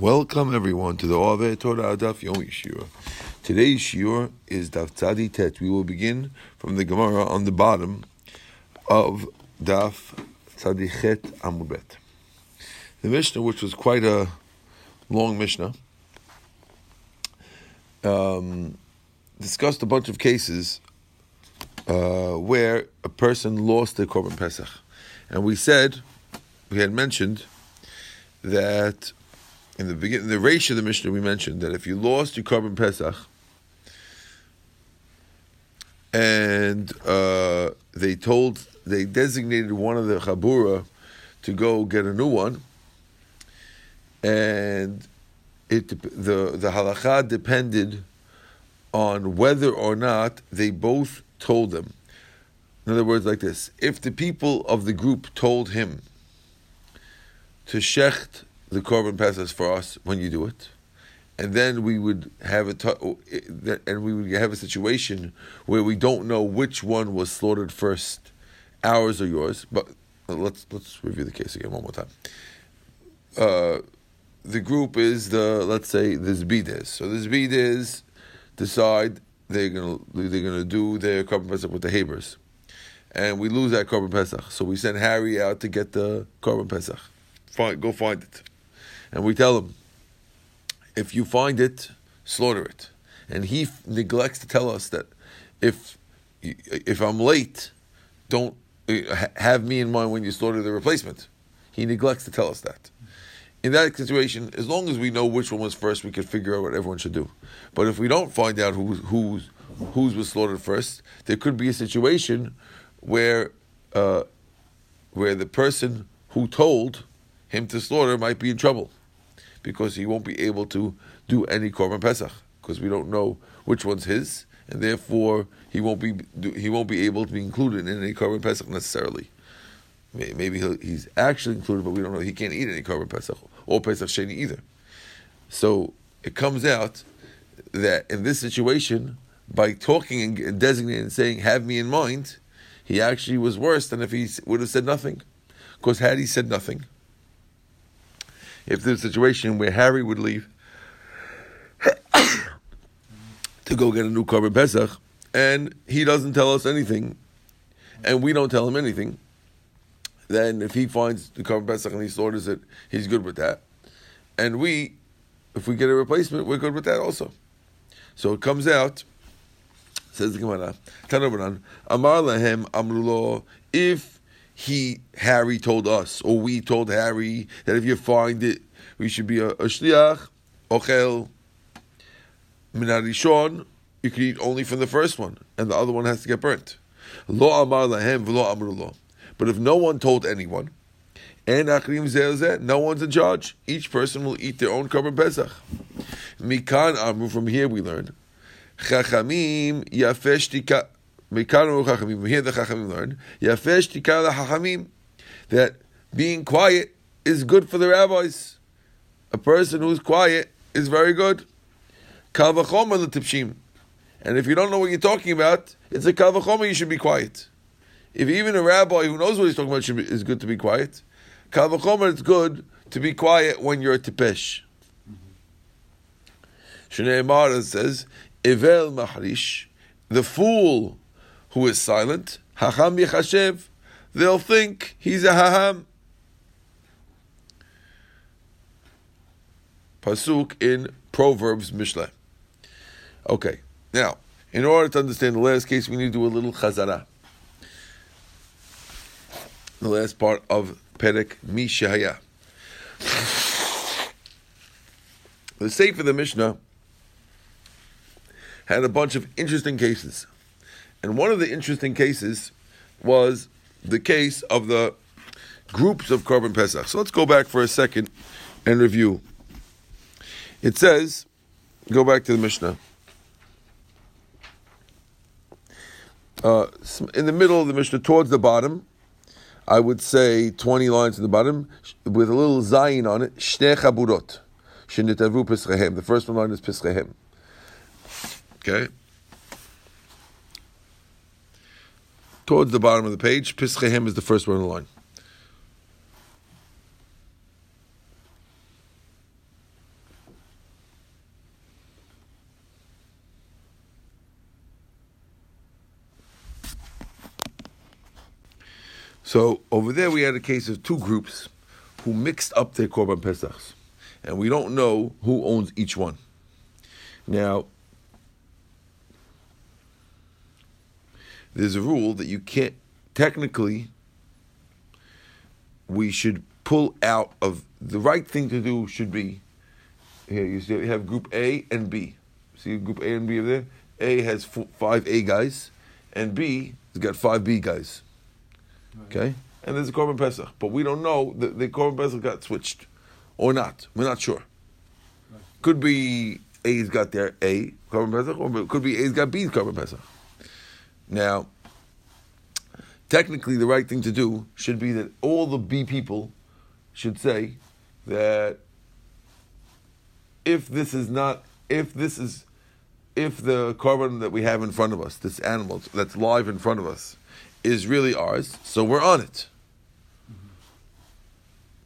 Welcome everyone to the Ove Torah Daf Yomi Shiur. Today's Shiur is Daf Tzadi Tet. We will begin from the Gemara on the bottom of Daf Tzadi Chet Amubet. The Mishnah, which was quite a long Mishnah, um, discussed a bunch of cases uh, where a person lost their Korban Pesach. And we said, we had mentioned that in the beginning, the ratio of the Mishnah we mentioned that if you lost your Korban Pesach. And uh, they told, they designated one of the Chabura to go get a new one, and it the the halacha depended on whether or not they both told them. In other words, like this: if the people of the group told him to shecht the korban pesach for us when you do it, and then we would have a t- and we would have a situation where we don't know which one was slaughtered first, ours or yours. But let's let's review the case again one more time. Uh, the group is the let's say the zbides. So the zbides decide they're gonna they're gonna do their korban pesach with the Habers, and we lose that korban pesach. So we send Harry out to get the korban pesach. Find, go find it. And we tell him, if you find it, slaughter it. And he f- neglects to tell us that if if I'm late, don't uh, have me in mind when you slaughter the replacement. He neglects to tell us that. In that situation, as long as we know which one was first, we can figure out what everyone should do. But if we don't find out who, who's whose was slaughtered first, there could be a situation where uh, where the person who told him to slaughter might be in trouble because he won't be able to do any korban pesach because we don't know which one's his, and therefore he won't be he won't be able to be included in any korban pesach necessarily. Maybe he's actually included, but we don't know. He can't eat any korban pesach or pesach sheni either. So it comes out that in this situation, by talking and designating and saying "Have me in mind," he actually was worse than if he would have said nothing. Because had he said nothing, if there's a situation where Harry would leave to go get a new korban pesach, and he doesn't tell us anything, and we don't tell him anything, then if he finds the korban pesach and he slaughters it, he's good with that, and we, if we get a replacement, we're good with that also. So it comes out. Says the Gemara, Tanobanan, Amar lahem amrulo, if he Harry told us, or we told Harry that if you find it, we should be a, a shliach, ochel, minarishon. You can eat only from the first one, and the other one has to get burnt. Lo amar lahem v'lo amru But if no one told anyone, and achrim zeh no one's in charge. Each person will eat their own korban pesach. Mikan amru. From here we learn. Chachamim tika here the Chachamim learn, Yafesh tikar Chachamim, that being quiet is good for the rabbis. A person who's quiet is very good. L'tipshim. And if you don't know what you're talking about, it's a kal v'chomer, you should be quiet. If even a rabbi who knows what he's talking about should be, is good to be quiet, kal v'chomer, it's good to be quiet when you're a tipesh. Shnei Mara says, Evel mahrish, the fool who is silent, hacham yechashev, they'll think he's a haham. Pasuk in Proverbs Mishle. Okay, now, in order to understand the last case, we need to do a little chazara. The last part of Perek Mi Shehaya. The Sefer the Mishnah had a bunch of interesting cases. And one of the interesting cases was the case of the groups of korban Pesach. So let's go back for a second and review. It says, go back to the Mishnah. Uh, in the middle of the Mishnah, towards the bottom, I would say 20 lines in the bottom, with a little zayin on it, Shnei Chaburot, Shenitavu Pischahem. The first one line is Pischahem. Okay? towards the bottom of the page. Pischehim is the first word in the line. So over there, we had a case of two groups who mixed up their korban pesachs, and we don't know who owns each one. Now, there's a rule that you can't technically. We should pull out of the right thing to do should be here. You see, you have group A and B. See group A and B over there. A has four, five A guys, and B has got five B guys. Okay, and there's a korban pesach, but we don't know the, the korban pesach got switched or not. We're not sure. Could be A's got their A korban pesach, or it could be A's got B's korban pesach. Now, technically, the right thing to do should be that all the B people should say that if this is not, if this is, if the korban that we have in front of us, this animal that's live in front of us, is really ours, so we're on it.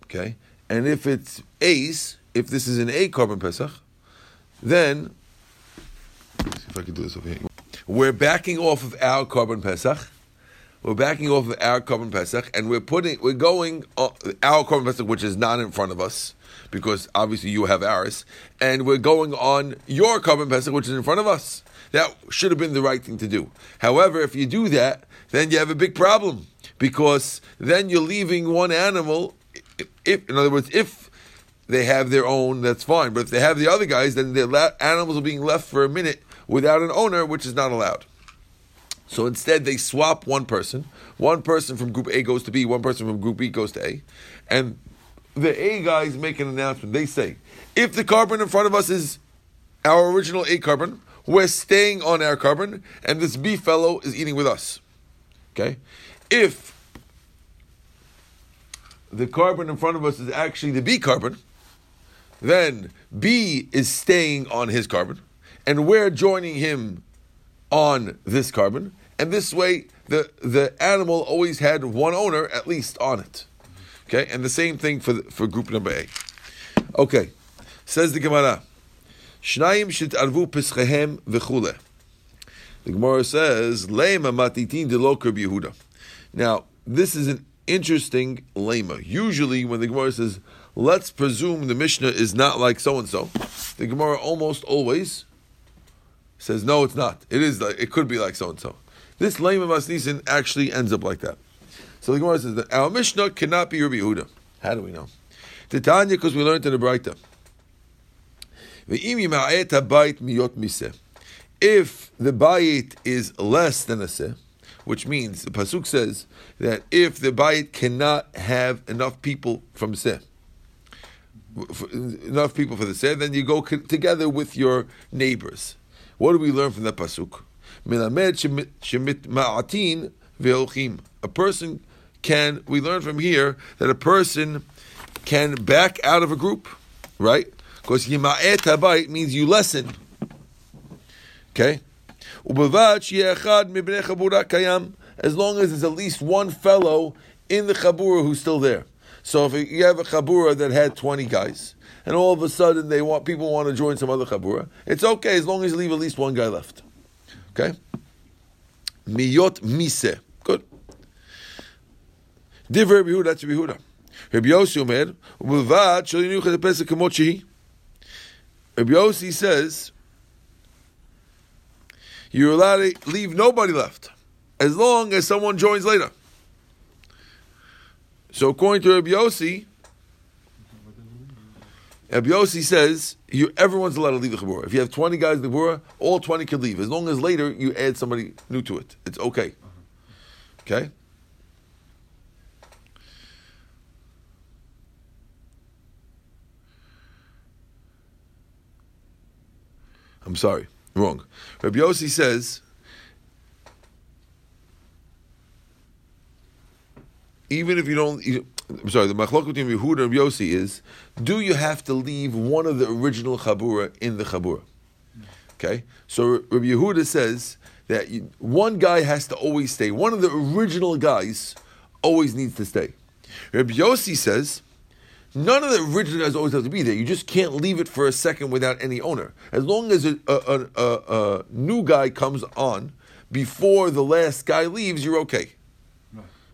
Okay? And if it's A's, if this is an A korban pesach, then, see if I can do this over here. We're backing off of our korban pesach. We're backing off of our korban pesach, and we're putting, we're going uh, our korban pesach, which is not in front of us, because obviously you have ours, and we're going on your korban pesach, which is in front of us. That should have been the right thing to do. However, if you do that, then you have a big problem because then you're leaving one animal. If, in other words, if they have their own, that's fine. But if they have the other guys, then the la- animals are being left for a minute without an owner, which is not allowed. So instead, they swap one person. One person from Group A goes to B. One person from Group B goes to A, and the A guys make an announcement. They say, if the korban in front of us is our original A korban, we're staying on our korban, and this B fellow is eating with us. Okay? If the korban in front of us is actually the B korban, then B is staying on his korban, and we're joining him on this korban. and this way the, the animal always had one owner at least on it. Okay, and the same thing for for group number A. Okay, says the Gemara. Shnayim arvu peschehem v'chule. The Gemara says, Lema matitin deloker Yehuda. Now, this is an interesting lema. Usually, when the Gemara says, let's presume the Mishnah is not like so and so, the Gemara almost always says, no, it's not. It is like, it could be like so and so. This lema masnisin actually ends up like that. So the Gemara says that our Mishnah cannot be Rabbi Yehuda. How do we know? Titania, because we learned in the Braita. If the bayit is less than a seh, which means the pasuk says that if the bayit cannot have enough people from seh, enough people for the seh, then you go together with your neighbors. What do we learn from that pasuk? A person can we learn from here that a person can back out of a group, right? Because yima'et habayit means you lessen. Okay? As long as there's at least one fellow in the chabura who's still there. So if you have a chabura that had 20 guys, and all of a sudden they want people want to join some other chabura, it's okay as long as you leave at least one guy left. Okay? Miyot mise. Good. Divrei Yehuda, that's Yehuda. Rabbi Yossi omer, u'bavad shalinu chadepesa kamot. Rabbi Yossi says, you're allowed to leave nobody left, as long as someone joins later. So according to Rabbi Yossi, Rabbi Yossi says you, everyone's allowed to leave the chabura. If you have 20 guys in the chabura, all 20 can leave, as long as later you add somebody new to it. It's okay. Okay? I'm sorry, wrong. Rabbi Yossi says, even if you don't, I'm sorry, the machlok between Yehuda and Yossi is, do you have to leave one of the original chabura in the chabura? Okay, so Rabbi Yehuda says that you, one guy has to always stay. One of the original guys always needs to stay. Rabbi Yossi says None of the original guys always have to be there. You just can't leave it for a second without any owner. As long as a, a, a, a new guy comes on before the last guy leaves, you're okay.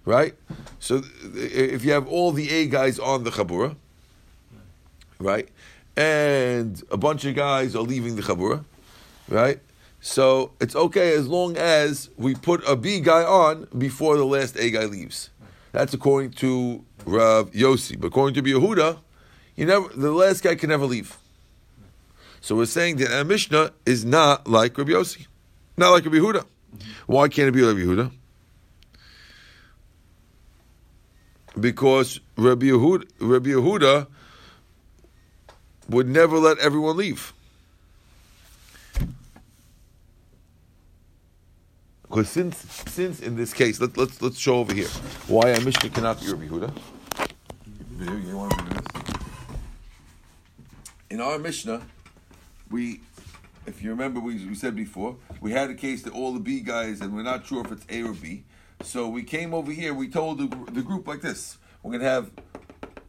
Right? So if you have all the A guys on the Chabura, right, and a bunch of guys are leaving the Chabura, right? So it's okay as long as we put a B guy on before the last A guy leaves. That's according to Rav Yossi. But according to Yehuda, you never the last guy can never leave. So we're saying that a Mishnah is not like Rabbi Yossi, not like Rabbi Yehuda. Why can't it be like Yehuda? Because Rabbi Yehuda, Rabbi Yehuda would never let everyone leave. Because since since in this case, let, let's let's show over here why a Mishnah cannot be Rabbi Yehuda. In our Mishnah, we, if you remember, we, we said before, we had a case that all the B guys, and we're not sure if it's A or B. So we came over here, we told the, the group like this we're going to have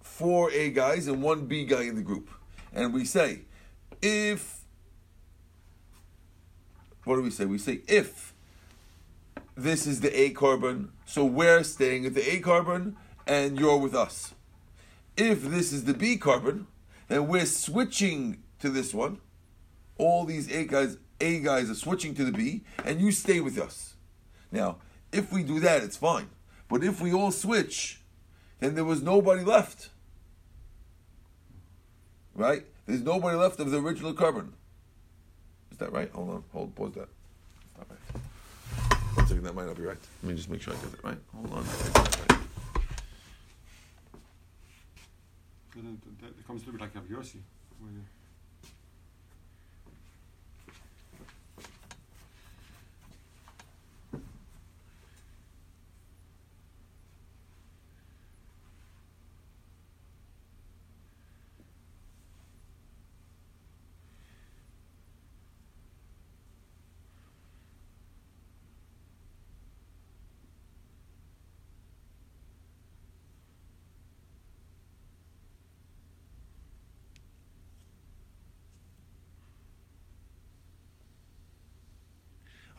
four A guys and one B guy in the group. And we say, if, what do we say? We say, if this is the A korban, so we're staying at the A korban and you're with us. If this is the B korban, then we're switching to this one. All these A guys, A guys are switching to the B, and you stay with us. Now, if we do that, it's fine. But if we all switch, then there was nobody left. Right? There's nobody left of the original korban. Is that right? Hold on. Hold. Pause that. That's not right. One second. That might not be right. Let me just make sure I get it right. Hold on. Right. It comes a little bit like a Yossi.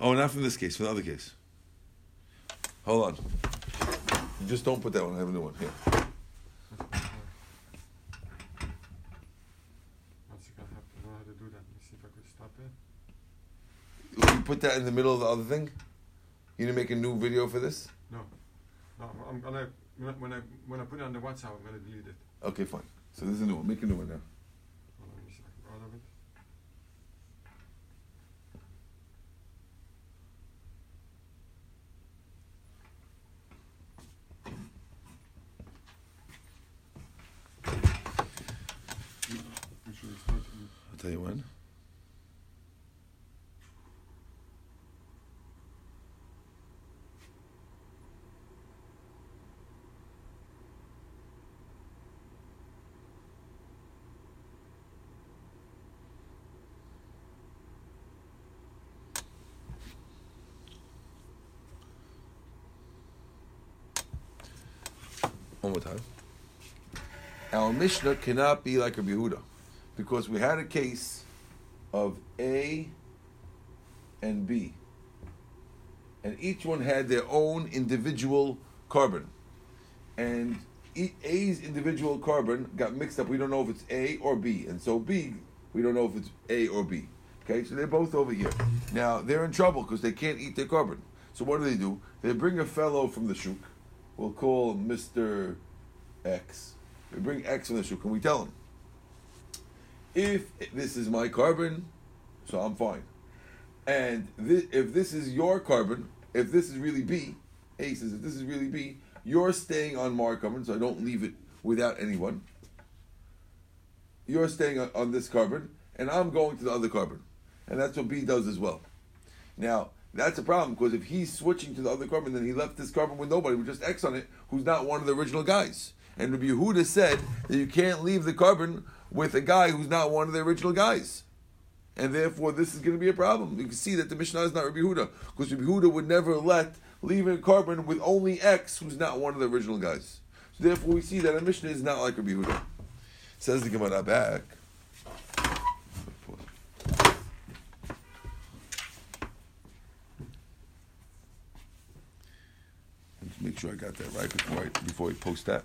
Oh, not from this case, from the other case. Hold on. You Just don't put that one. I have a new one here. You can have to know how to do that, let me see if I could stop it. You put that in the middle of the other thing? You didn't make a new video for this? No. No, I'm gonna when I when I put it on the WhatsApp, I'm gonna delete it. Okay, fine. So this is a new one. Make a new one now. tell you when. One more time. Our Mishnah cannot be like a Yehuda because we had a case of A and B. And each one had their own individual korban, And A's individual korban got mixed up. We don't know if it's A or B. And so B, we don't know if it's A or B. Okay, so they're both over here. Now, they're in trouble because they can't eat their korban. So what do they do? They bring a fellow from the shuk. We'll call Mr. X. They bring X from the shuk and we tell him, if this is my korban, so I'm fine. And if this is your korban, if this is really B, A says if this is really B, you're staying on my korban, so I don't leave it without anyone. You're staying on, on this korban, and I'm going to the other korban. And that's what B does as well. Now, that's a problem because if he's switching to the other korban, then he left this korban with nobody, with just X on it, who's not one of the original guys. And Rabbi Yehuda said that you can't leave the korban with a guy who's not one of the original guys. And therefore, this is going to be a problem. You can see that the Mishnah is not Rabbi Huda, because Rabbi Huda would never let leaving a korban with only X who's not one of the original guys. So therefore, we see that a Mishnah is not like Rabbi Huda. Says the Gemara back. Make sure I got that right before I before I post that.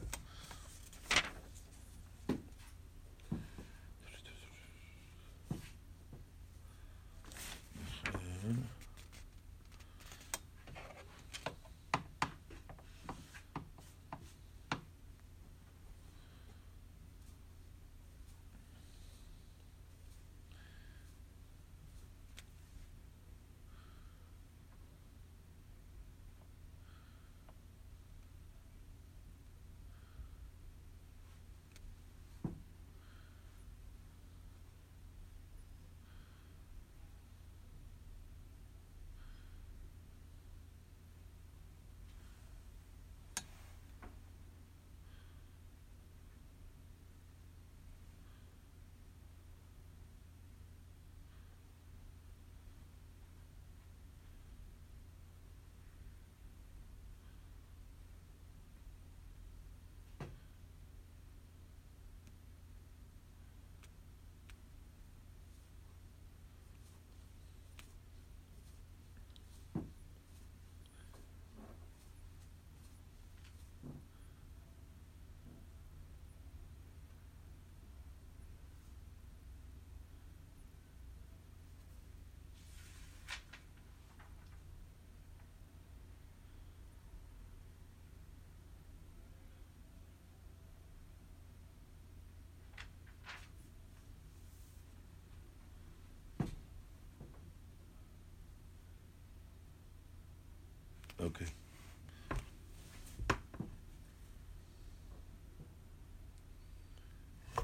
Okay.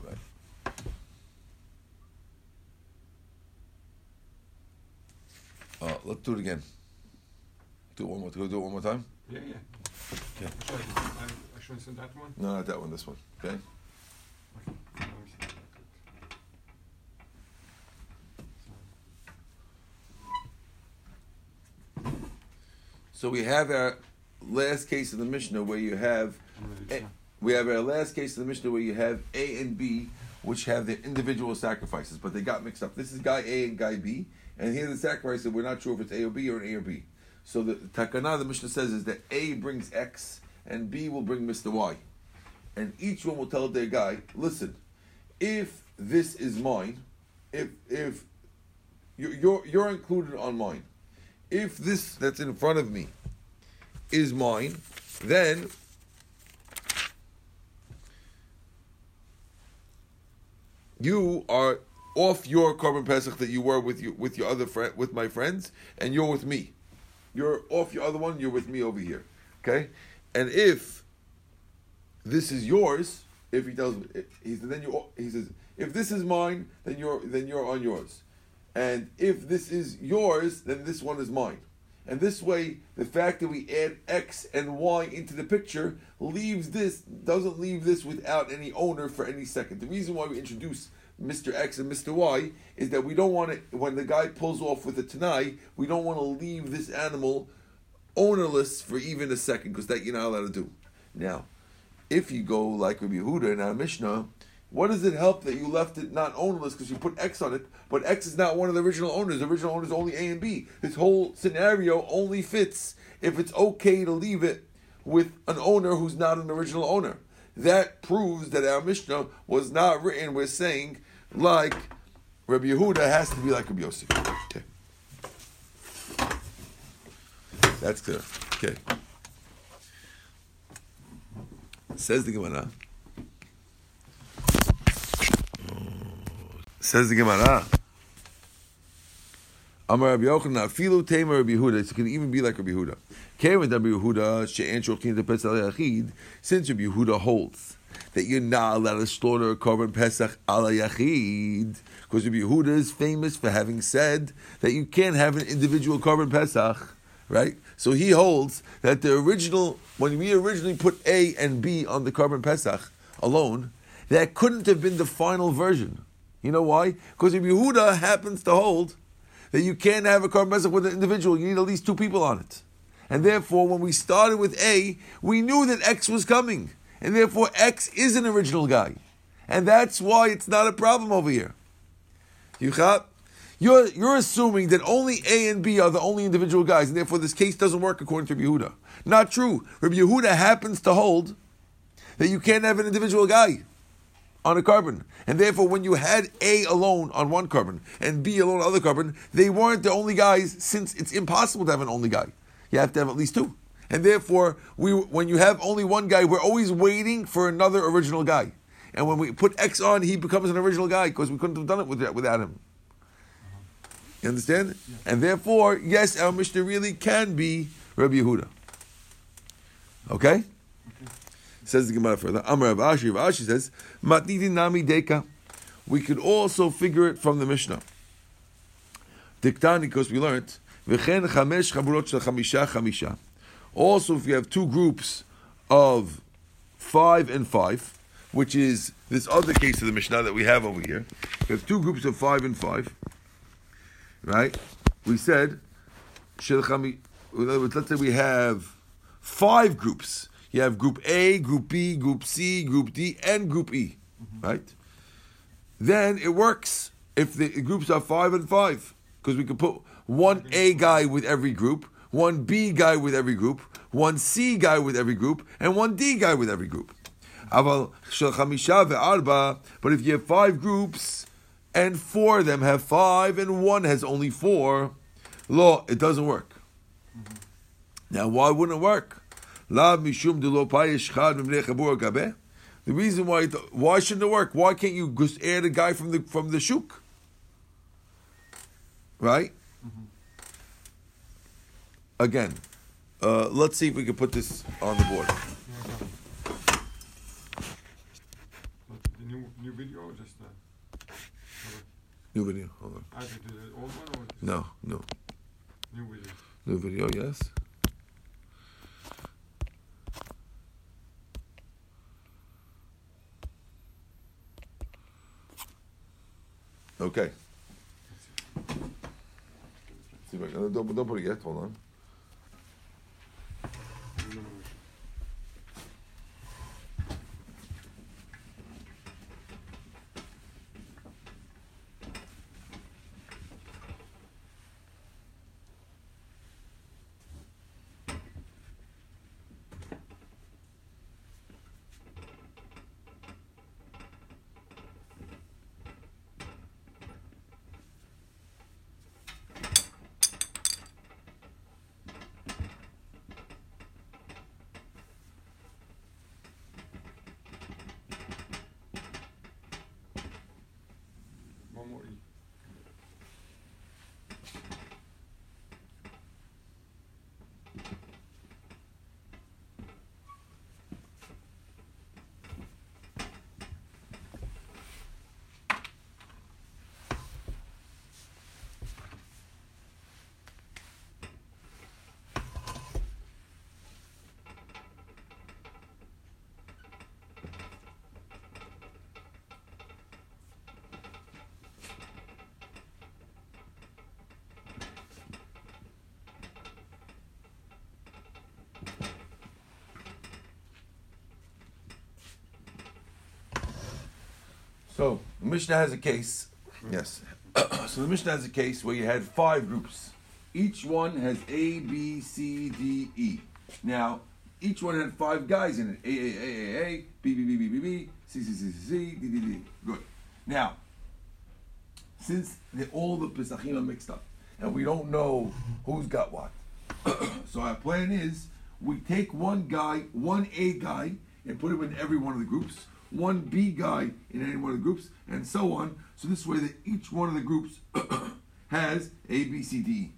Right. Uh, let's do it again. Do it one more. Do it one more time. Yeah, yeah. Okay. Should I, I, I should send that one? No, not that one. This one. Okay. Let me see. So we have our last case of the Mishnah where you have A, we have our last case of the Mishnah where you have A and B, which have their individual sacrifices, but they got mixed up. This is guy A and guy B, and here the sacrifice that we're not sure if it's A or B or an A or B. So the takana the Mishnah says is that A brings X and B will bring Mr. Y, and each one will tell their guy, listen, if this is mine, if if you- you're you're included on mine, if this that's in front of me is mine, then you are off your korban pesach that you were with you with your other friend with my friends, and you're with me. You're off your other one. You're with me over here. Okay, and if this is yours, if he tells me, he says, then you he says, if this is mine, then you're then you're on yours, and if this is yours, then this one is mine. And this way, the fact that we add X and Y into the picture leaves this doesn't leave this without any owner for any second. The reason why we introduce Mr. X and Mr. Y is that we don't want to when the guy pulls off with the Tanai, we don't want to leave this animal ownerless for even a second, because that you're not allowed to do. Now, if you go like Rabbi Yehuda in our Mishnah, what does it help that you left it not ownerless because you put X on it, but X is not one of the original owners. The original owner is only A and B. This whole scenario only fits if it's okay to leave it with an owner who's not an original owner. That proves that our Mishnah was not written. We're saying like Rabbi Yehuda has to be like Rabbi Yosef. Okay, that's clear. Okay, says the Gemara. Says the Gemara. Amar Rabbi Yochanan, Afilu Tamer Rabbi Yehuda. It can even be like Rabbi Yehuda. Kevin Rabbi Yehuda, She'en Shochin to Pesach Yachid. Since Rabbi Yehuda holds that you're not allowed to slaughter a korban Pesach ala Yachid, because Rabbi Yehuda is famous for having said that you can't have an individual korban Pesach, right? So he holds that the original, when we originally put A and B on the korban Pesach alone, that couldn't have been the final version. You know why? Because Rabbi Yehuda happens to hold that you can't have a korban pesach with an individual. You need at least two people on it. And therefore, when we started with A, we knew that X was coming. And therefore, X is an original guy. And that's why it's not a problem over here. You're, you're assuming that only A and B are the only individual guys, and therefore this case doesn't work according to Yehuda. Not true. Rabbi Yehuda happens to hold that you can't have an individual guy on a korban. And therefore, when you had A alone on one korban and B alone on other korban, they weren't the only guys since it's impossible to have an only guy. You have to have at least two. And therefore, we, when you have only one guy, we're always waiting for another original guy. And when we put X on, he becomes an original guy because we couldn't have done it with, without him. You understand? And therefore, yes, our Mishnah really can be Rabbi Yehuda. Okay? Says the Gemara further. Amar Rav Ashi, Ashi says, Matniti nami deka. We could also figure it from the Mishnah. Diktani, because we learned, V'chen chamesh chaburot shel chamisha chamisha. Also, if you have two groups of five and five, which is this other case of the Mishnah that we have over here, you have two groups of five and five, right? We said, shel chami, let's say we have five groups. You have group A, group B, group C, group D, and group E, mm-hmm. right? Then it works if the groups are five and five, because we could put one A guy with every group, one B guy with every group, one C guy with every group, and one D guy with every group. But if you have five groups and four of them have five and one has only four, law, it doesn't work. Mm-hmm. Now, why wouldn't it work? The reason why why shouldn't it work? Why can't you just add a guy from the from the shuk? Right? Mm-hmm. Again, uh, let's see if we can put this on the board. The new, new video or just New video. Hold on. add it to the old one or just No, no. new video? New video, yes. Okay. See don't, don't put it yet, hold on. One more E. So the Mishnah has a case. Yes. so the Mishnah has a case where you had five groups. Each one has A, B, C, D, E. Now, each one had five guys in it. A, A, A, A, A, B, B, B, B, B, B, C, C, C, C, C, D, D, D. Good. Now, since all the Pesachim are mixed up, and we don't know who's got what, so our plan is we take one guy, one A guy, and put him in every one of the groups, one B guy in any one of the groups, and so on. So this way that each one of the groups has A, B, C, D.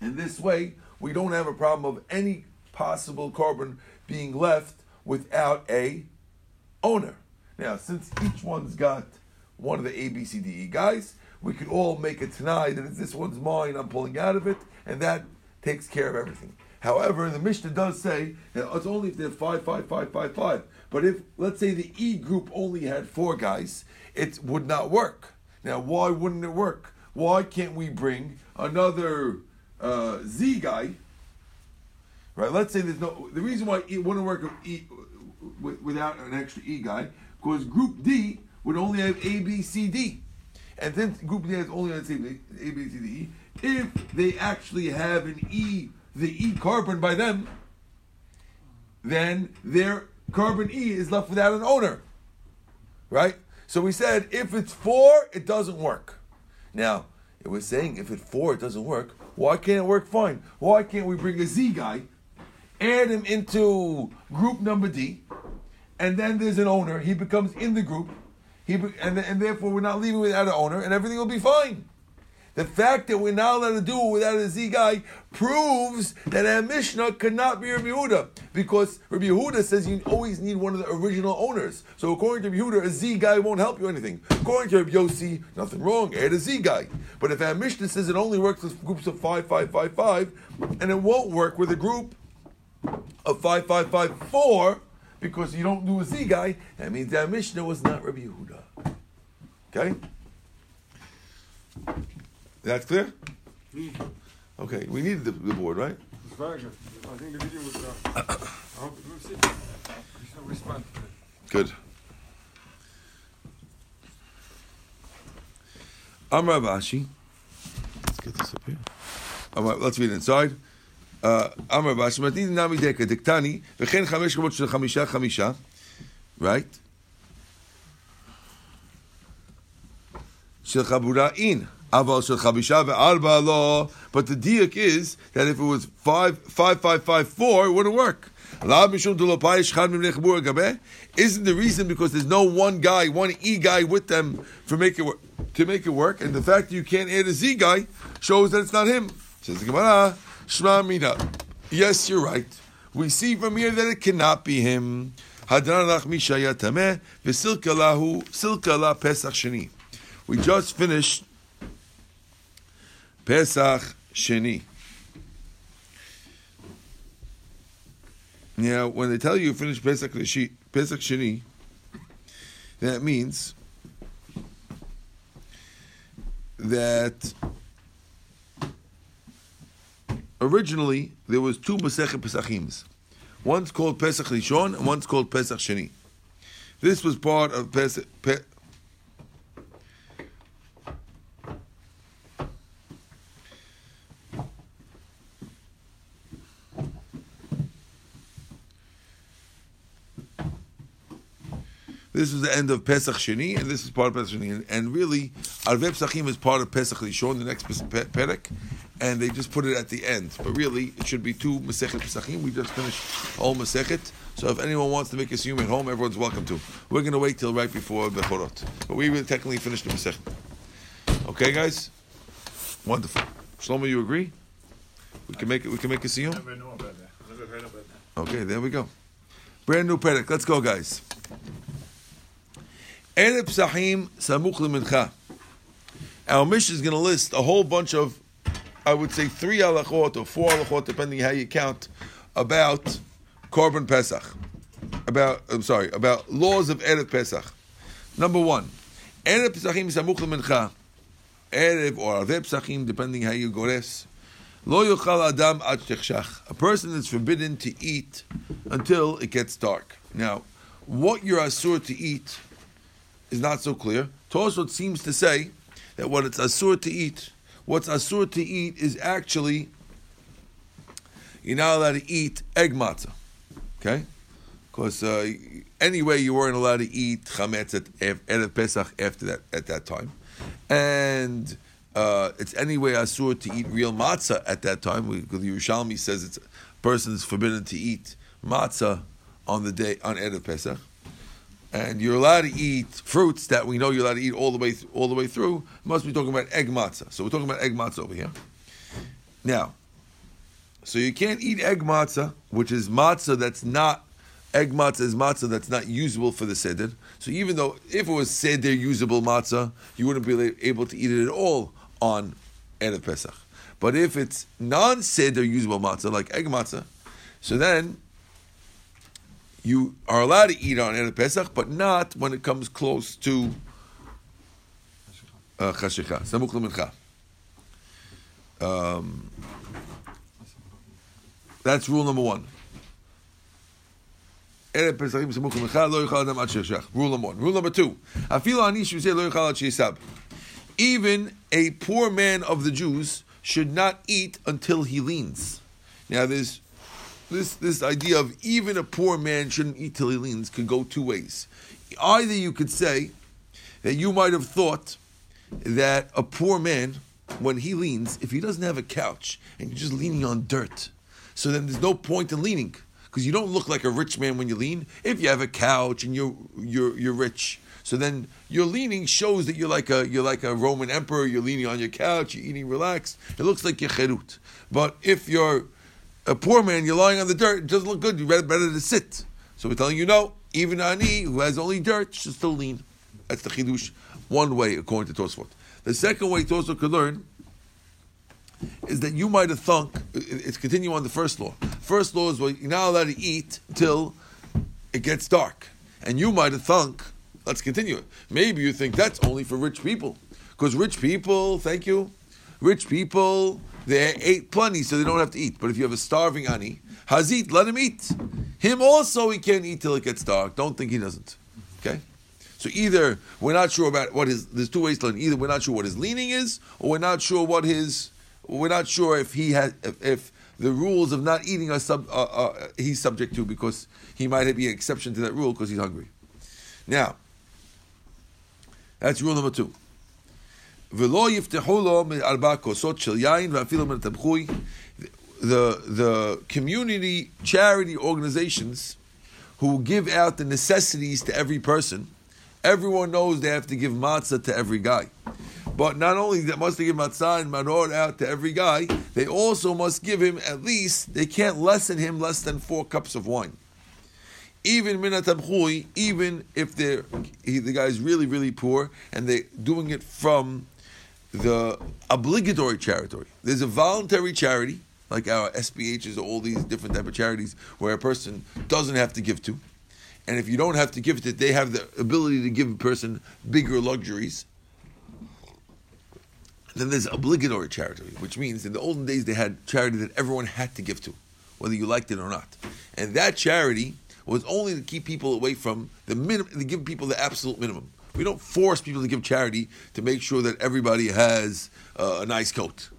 And this way, we don't have a problem of any possible korban being left without a owner. Now, since each one's got one of the A, B, C, D, E guys, we could all make it tonight that if this one's mine, I'm pulling out of it, and that takes care of everything. However, the Mishnah does say it's only if they're five, five, five, five, five. But if, let's say, the E group only had four guys, it would not work. Now, why wouldn't it work? Why can't we bring another uh, Z guy? Right. Let's say there's no. The reason why it wouldn't work with without an extra E guy, because Group D would only have A, B, C, D. and since group D has only A, B, C, D, E. If they actually have an E, the E korban by them, then their korban E is left without an owner. Right? So we said if it's four, it doesn't work. Now, it was saying if it's four, it doesn't work. Why can't it work fine? Why can't we bring a Z guy, add him into group number D, and then there's an owner. He becomes in the group. He be, and, and therefore we're not leaving without an owner, and everything will be fine. The fact that we're not allowed to do it without a Z guy proves that our Mishnah cannot be Rabbi Yehuda because Rabbi Yehuda says you always need one of the original owners. So according to Rabbi Yehuda, a Z guy won't help you anything. According to Rabbi Yossi, nothing wrong, add a Z guy. But if our Mishnah says it only works with groups of five, five, five, five, and it won't work with a group of five, five, five, four, because you don't do a Z guy, that means that Mishnah was not Rabbi Yehuda. Okay? that clear? Okay, we need the, the board, right? Good. Amar Rav Ashi. Let's get this up here. All right, let's read inside. Amar Rav Ashi. Matnit nami deka diktani v'chen chamesh kamot shel chamisha chamisha. Right? Shel chabura in. But the diak is that if it was five, five, five, five, four, it wouldn't work. Isn't the reason because there's no one guy, one E guy with them for make it work, to make it work, and the fact that you can't add a Z guy shows that it's not him. Says the Gemara, Mina. Yes, you're right. We see from here that it cannot be him. We just finished Pesach Sheni. Now, when they tell you finish Pesach, Pesach Sheni, that means that originally there was two Masechet Pesachims. One's called Pesach Rishon and one's called Pesach Sheni. This was part of Pesach. Pe- This is the end of Pesach Sheni, and this is part of Pesach Sheni. And, and really, Arvei Pesachim is part of Pesach Rishon, the next Perek, and they just put it at the end. But really, it should be two Masechet Pesachim. We just finished all Masechet. So if anyone wants to make a siyum at home, everyone's welcome to. We're going to wait till right before Bechorot. But we really technically finished the Masechet. Okay, guys? Wonderful. Shlomo, you agree? We can make it. We can make a siyum. Never know about that. Never heard about that. Okay, there we go. Brand new Perek. Let's go, guys. Erev Psachim Samuch Mincha. Our Mishnah is going to list a whole bunch of, I would say, three halachot or four halachot, depending how you count, about Korban Pesach. About, I'm sorry, about laws of Erev Pesach. Number one, Erev Psachim Samuch Mincha. Erev or Arvei Psachim, depending how you go gores. Lo yochal adam ad A person is forbidden to eat until it gets dark. Now, what you're asur to eat is not so clear. Tosfot seems to say that what it's asur to eat, what's asur to eat is actually you're not allowed to eat egg matzah. Okay? Because uh, anyway, you weren't allowed to eat chametz at Pesach after that at that time, and uh, it's anyway asur to eat real matzah at that time. Because Yerushalmi says it's a person is forbidden to eat matzah on the day on Erev Pesach and you're allowed to eat fruits that we know you're allowed to eat all the way th- all the way through, must be talking about egg matzah. So we're talking about egg matzah over here. Now, so you can't eat egg matzah, which is matzah that's not egg matzah is matzah that's not usable for the seder. So even though if it was seder usable matzah, you wouldn't be able to eat it at all on Erev Pesach. But if it's non seder usable matzah like egg matzah, so then you are allowed to eat on Erev Pesach, but not when it comes close to uh, Chashikha, Samuch L'Mincha. Um, that's rule number one. Rule number one. Rule number two. Afilo ani say lo yichal ad even a poor man of the Jews should not eat until he leans. Now, there's this this idea of even a poor man shouldn't eat till he leans could go two ways. Either you could say that you might have thought that a poor man, when he leans, if he doesn't have a couch and you're just leaning on dirt, so then there's no point in leaning because you don't look like a rich man when you lean. If you have a couch and you're you're you're rich, so then your leaning shows that you're like a you're like a Roman emperor. You're leaning on your couch. You're eating relaxed. It looks like you're cherut. But if you're a poor man, you're lying on the dirt. It doesn't look good. You're better to sit. So we're telling you no. Even ani who has only dirt should still lean. That's the chidush. One way, according to Tosfot. The second way Tosfot could learn is that you might have thunk. It's continue on the first law. First law is well, you're not allowed to eat until it gets dark, and you might have thunk Let's continue. Maybe you think that's only for rich people. Because rich people, thank you, rich people, they ate plenty, so they don't have to eat. But if you have a starving ani, Hazit, let him eat. Him also, he can't eat till it gets dark. Don't think he doesn't. Okay? So either we're not sure about what his, there's two ways to learn. Either we're not sure what his leaning is, or we're not sure what his, we're not sure if he has, if, if the rules of not eating are sub, uh, uh, he's subject to because he might be an exception to that rule because he's hungry. Now, that's rule number two. The, the community charity organizations who give out the necessities to every person, everyone knows they have to give matzah to every guy. But not only that must they give matzah and maror out to every guy, they also must give him at least, they can't lessen him less than four cups of wine even minatabchui, even if they're he, the guy's really really poor and they're doing it from the obligatory charity. There's a voluntary charity like our SPHs or all these different type of charities where a person doesn't have to give to, and if you don't have to give to, they have the ability to give a person bigger luxuries. Then there's obligatory charity, which means in the olden days they had charity that everyone had to give to, whether you liked it or not, and that charity was only to keep people away from the minimum, to give people the absolute minimum. We don't force people to give charity to make sure that everybody has uh, a nice coat.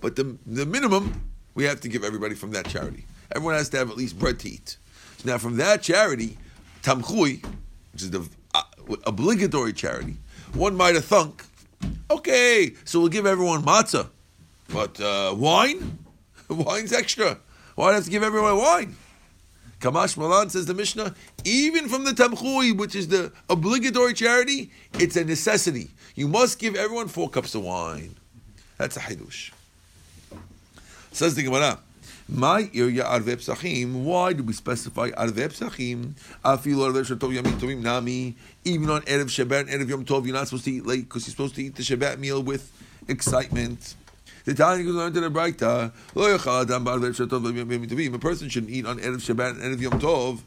But the, the minimum, we have to give everybody from that charity. Everyone has to have at least bread to eat. Now, from that charity, Tamchui, which is the uh, obligatory charity, one might have thunk, okay, so we'll give everyone matzah, but uh, wine? Wine's extra. Why I have to give everyone wine? Kamash Malan says the Mishnah, even from the Tamchui, which is the obligatory charity, it's a necessity. You must give everyone four cups of wine. That's a Hidush. Says the Gemara. My area arve psachim. Why do we specify arve psachim? Afilu arve shetov tovim nami. Even on erev Shabbat, and erev Yom Tov, you're not supposed to eat late because you're supposed to eat the Shabbat meal with excitement. The Tanya goes on to the Braita. Lo yachal adam yom tovim. A person shouldn't eat on erev Shabbat and erev Yom Tov.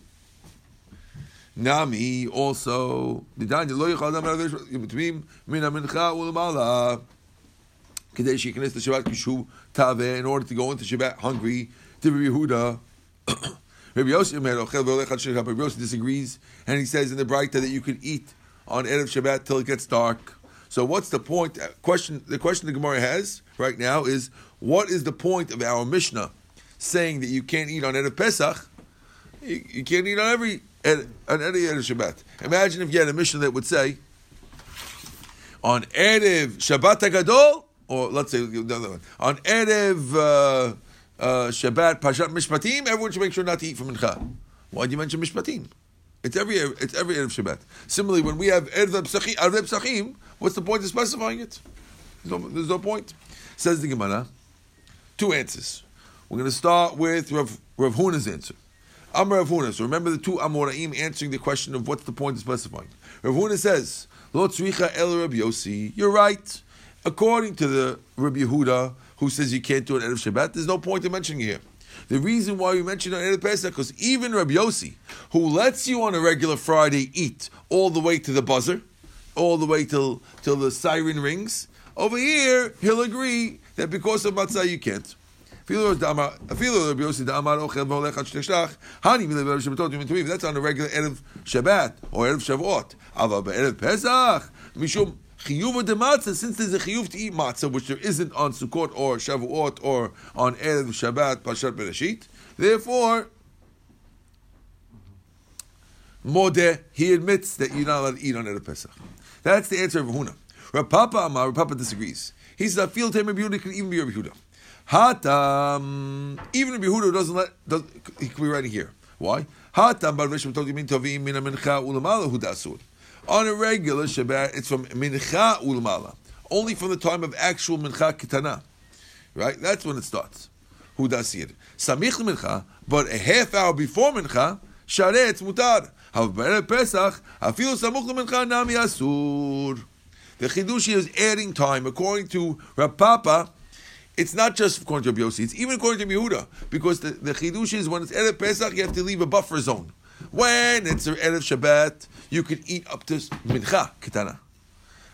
Nami also the Tanya lo yachal adam yom tovim min hamincha u'lemala. Kadei sheikhnes the Shabbat kishu tave in order to go into Shabbat hungry. To Yehuda. Rabbi Yossi Rabbi disagrees, and he says in the Braita that you could eat on erev Shabbat till it gets dark. So what's the point? Uh, question. The question the Gemara has right now is, what is the point of our Mishnah saying that you can't eat on Erev Pesach? You, you can't eat on every on any Erev Shabbat. Imagine if you had a Mishnah that would say, on Erev Shabbat Hagadol, or let's say another one, on Erev uh, uh, Shabbat Pashat Mishpatim, everyone should make sure not to eat from Mincha. Why do you mention Mishpatim? It's every it's every Erev Shabbat. Similarly, when we have Erev Psachim, what's the point of specifying it? There's no, there's no point. Says the Gemara. Two answers. We're going to start with Rav, Rav Huna's answer. Amar Rav Huna. So remember the two Amoraim answering the question of what's the point of specifying. Rav Huna says, Lo tzricha el Rabbi Yossi. You're right. According to the Rabbi Yehuda, who says you can't do it Erev Shabbat, there's no point in mentioning it here. The reason why we mention on Erev Pesach because even Rabbi Yossi, who lets you on a regular Friday eat all the way to the buzzer, all the way till till the siren rings, over here he'll agree that because of matzah you can't. That's on a regular Erev Shabbat or Erev Shavuot. Pesach, Mishum matzah, since there's a chiyuv to eat matzah, which there isn't on Sukkot or Shavuot or on Erev Shabbat, Pashat Bereshit, therefore, Modeh, he admits that you're not allowed to eat on Erev Pesach. That's the answer of Huna. Rav Papa Amar, um, Rav Papa disagrees. He says, I feel Tem Rabbi can even be Rabbi Yehuda. Hatam, even Rabbi Yehuda doesn't let, does, he could be writing here. Why? Hatam bar Rishon mean tovim min mincha ulamala hudasur. On a regular Shabbat, it's from mincha ulamala. Only from the time of actual mincha kitana. Right? That's when it starts. Hudasir. Samich mincha, but a half hour before mincha, shareh it's mutar. However, Pesach, afilu samuch mincha nami asur. The chidushi is adding time according to Rav Papa. It's not just according to Rabbi Yossi, it's even according to Yehuda, because the, the chidush is when it's Erev Pesach, you have to leave a buffer zone. When it's Erev Shabbat, you can eat up to mincha, kitana.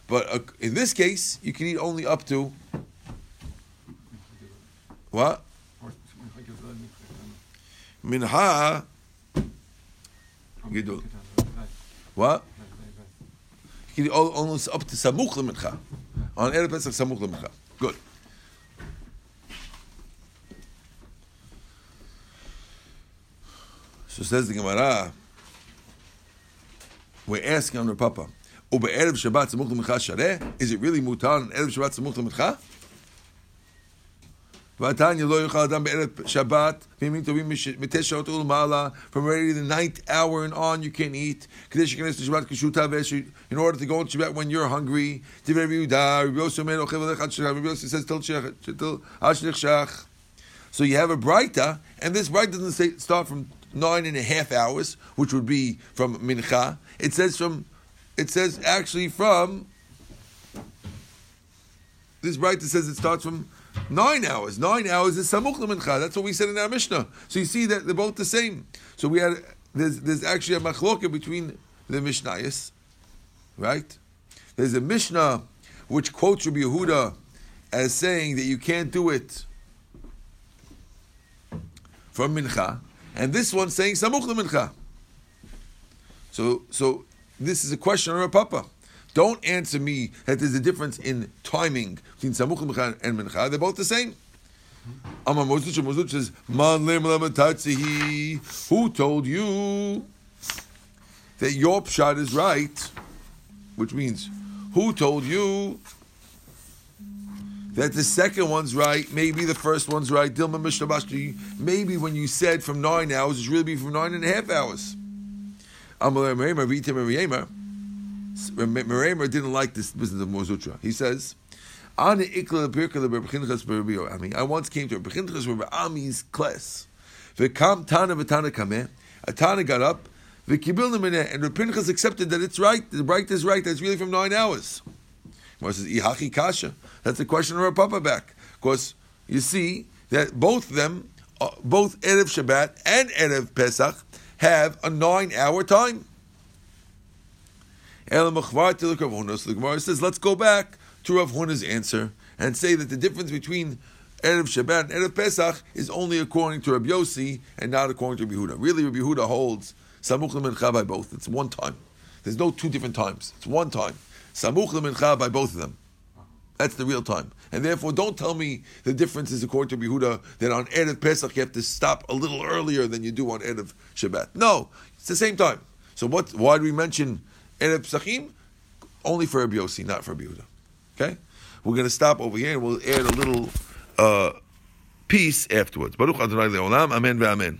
But uh, in this case, you can eat only up to what? Mincha Gidul. What? Al- almost up to samuch lemincha. On Erev Pesach, samuch lemincha. Good. So says the Gemara, we're asking on the Papa, Uba Erev Shabbat Samuch Shareh? Is it really mutar on Erev Shabbat Samuch L'Mincha? V'atanya lo yochal adam be'erev Shabbat v'yimim tovim miteh shot ulmala from already the ninth hour and on you can eat. Shekanes to Shabbat kishuta v'esh in order to go into Shabbat when you're hungry. Rabbi Yehuda, Rabbi Yosef Omer ochev alech ad shechach. Rabbi Yosef says shech till. So you have a brayta, and this brayta doesn't say start from nine and a half hours, which would be from mincha. It says from, it says actually from. This brayta says it starts from nine hours. Nine hours is samuch mincha. That's what we said in our mishnah. So you see that they're both the same. So we had there's there's actually a machloka between the mishnayos, right? There's a mishnah which quotes Rabbi Yehuda as saying that you can't do it from mincha, and this one saying samuch mincha. So, so this is a question on a papa. Don't answer me that there's a difference in timing between samuch and mincha. They're both the same. Amar Mozuch, Mozuch says, Man lem. Who told you that your pshat is right? Which means, who told you that the second one's right, maybe the first one's right. Dilma Mishnah Bashki, maybe when you said from nine hours, it's really be from nine and a half hours. Meremer didn't like this business of Mar Zutra. He says. I once came to a Ami's class. V'kam tana v'tana kameh. A tana got up. V'kibil nemeneh. And Pinchas accepted that it's right. The right is right. That's really from nine hours. Gemara says, Ihachi kasha. That's the question of our Papa back. Because you see that both of them, uh, both Erev Shabbat and Erev Pesach, have a nine-hour time. El the Gemara says, let's go back to Rav Huna's answer and say that the difference between Erev Shabbat and Erev Pesach is only according to Rabbi Yossi and not according to Rabbi Yehuda. Really, Rabbi Yehuda holds Samuch Lemincha by both. It's one time. There's no two different times. It's one time. Samuch Lemincha by both of them. That's the real time. And therefore, don't tell me the difference is according to Yehuda that on Erev Pesach you have to stop a little earlier than you do on Erev Shabbat. No, it's the same time. So what? Why do we mention Erev Pesachim? Only for Rabbi Yossi, not for Rabbi. Okay? We're going to stop over here and we'll add a little uh, piece afterwards. Baruch Adonai Le'olam. Amen ve'amen.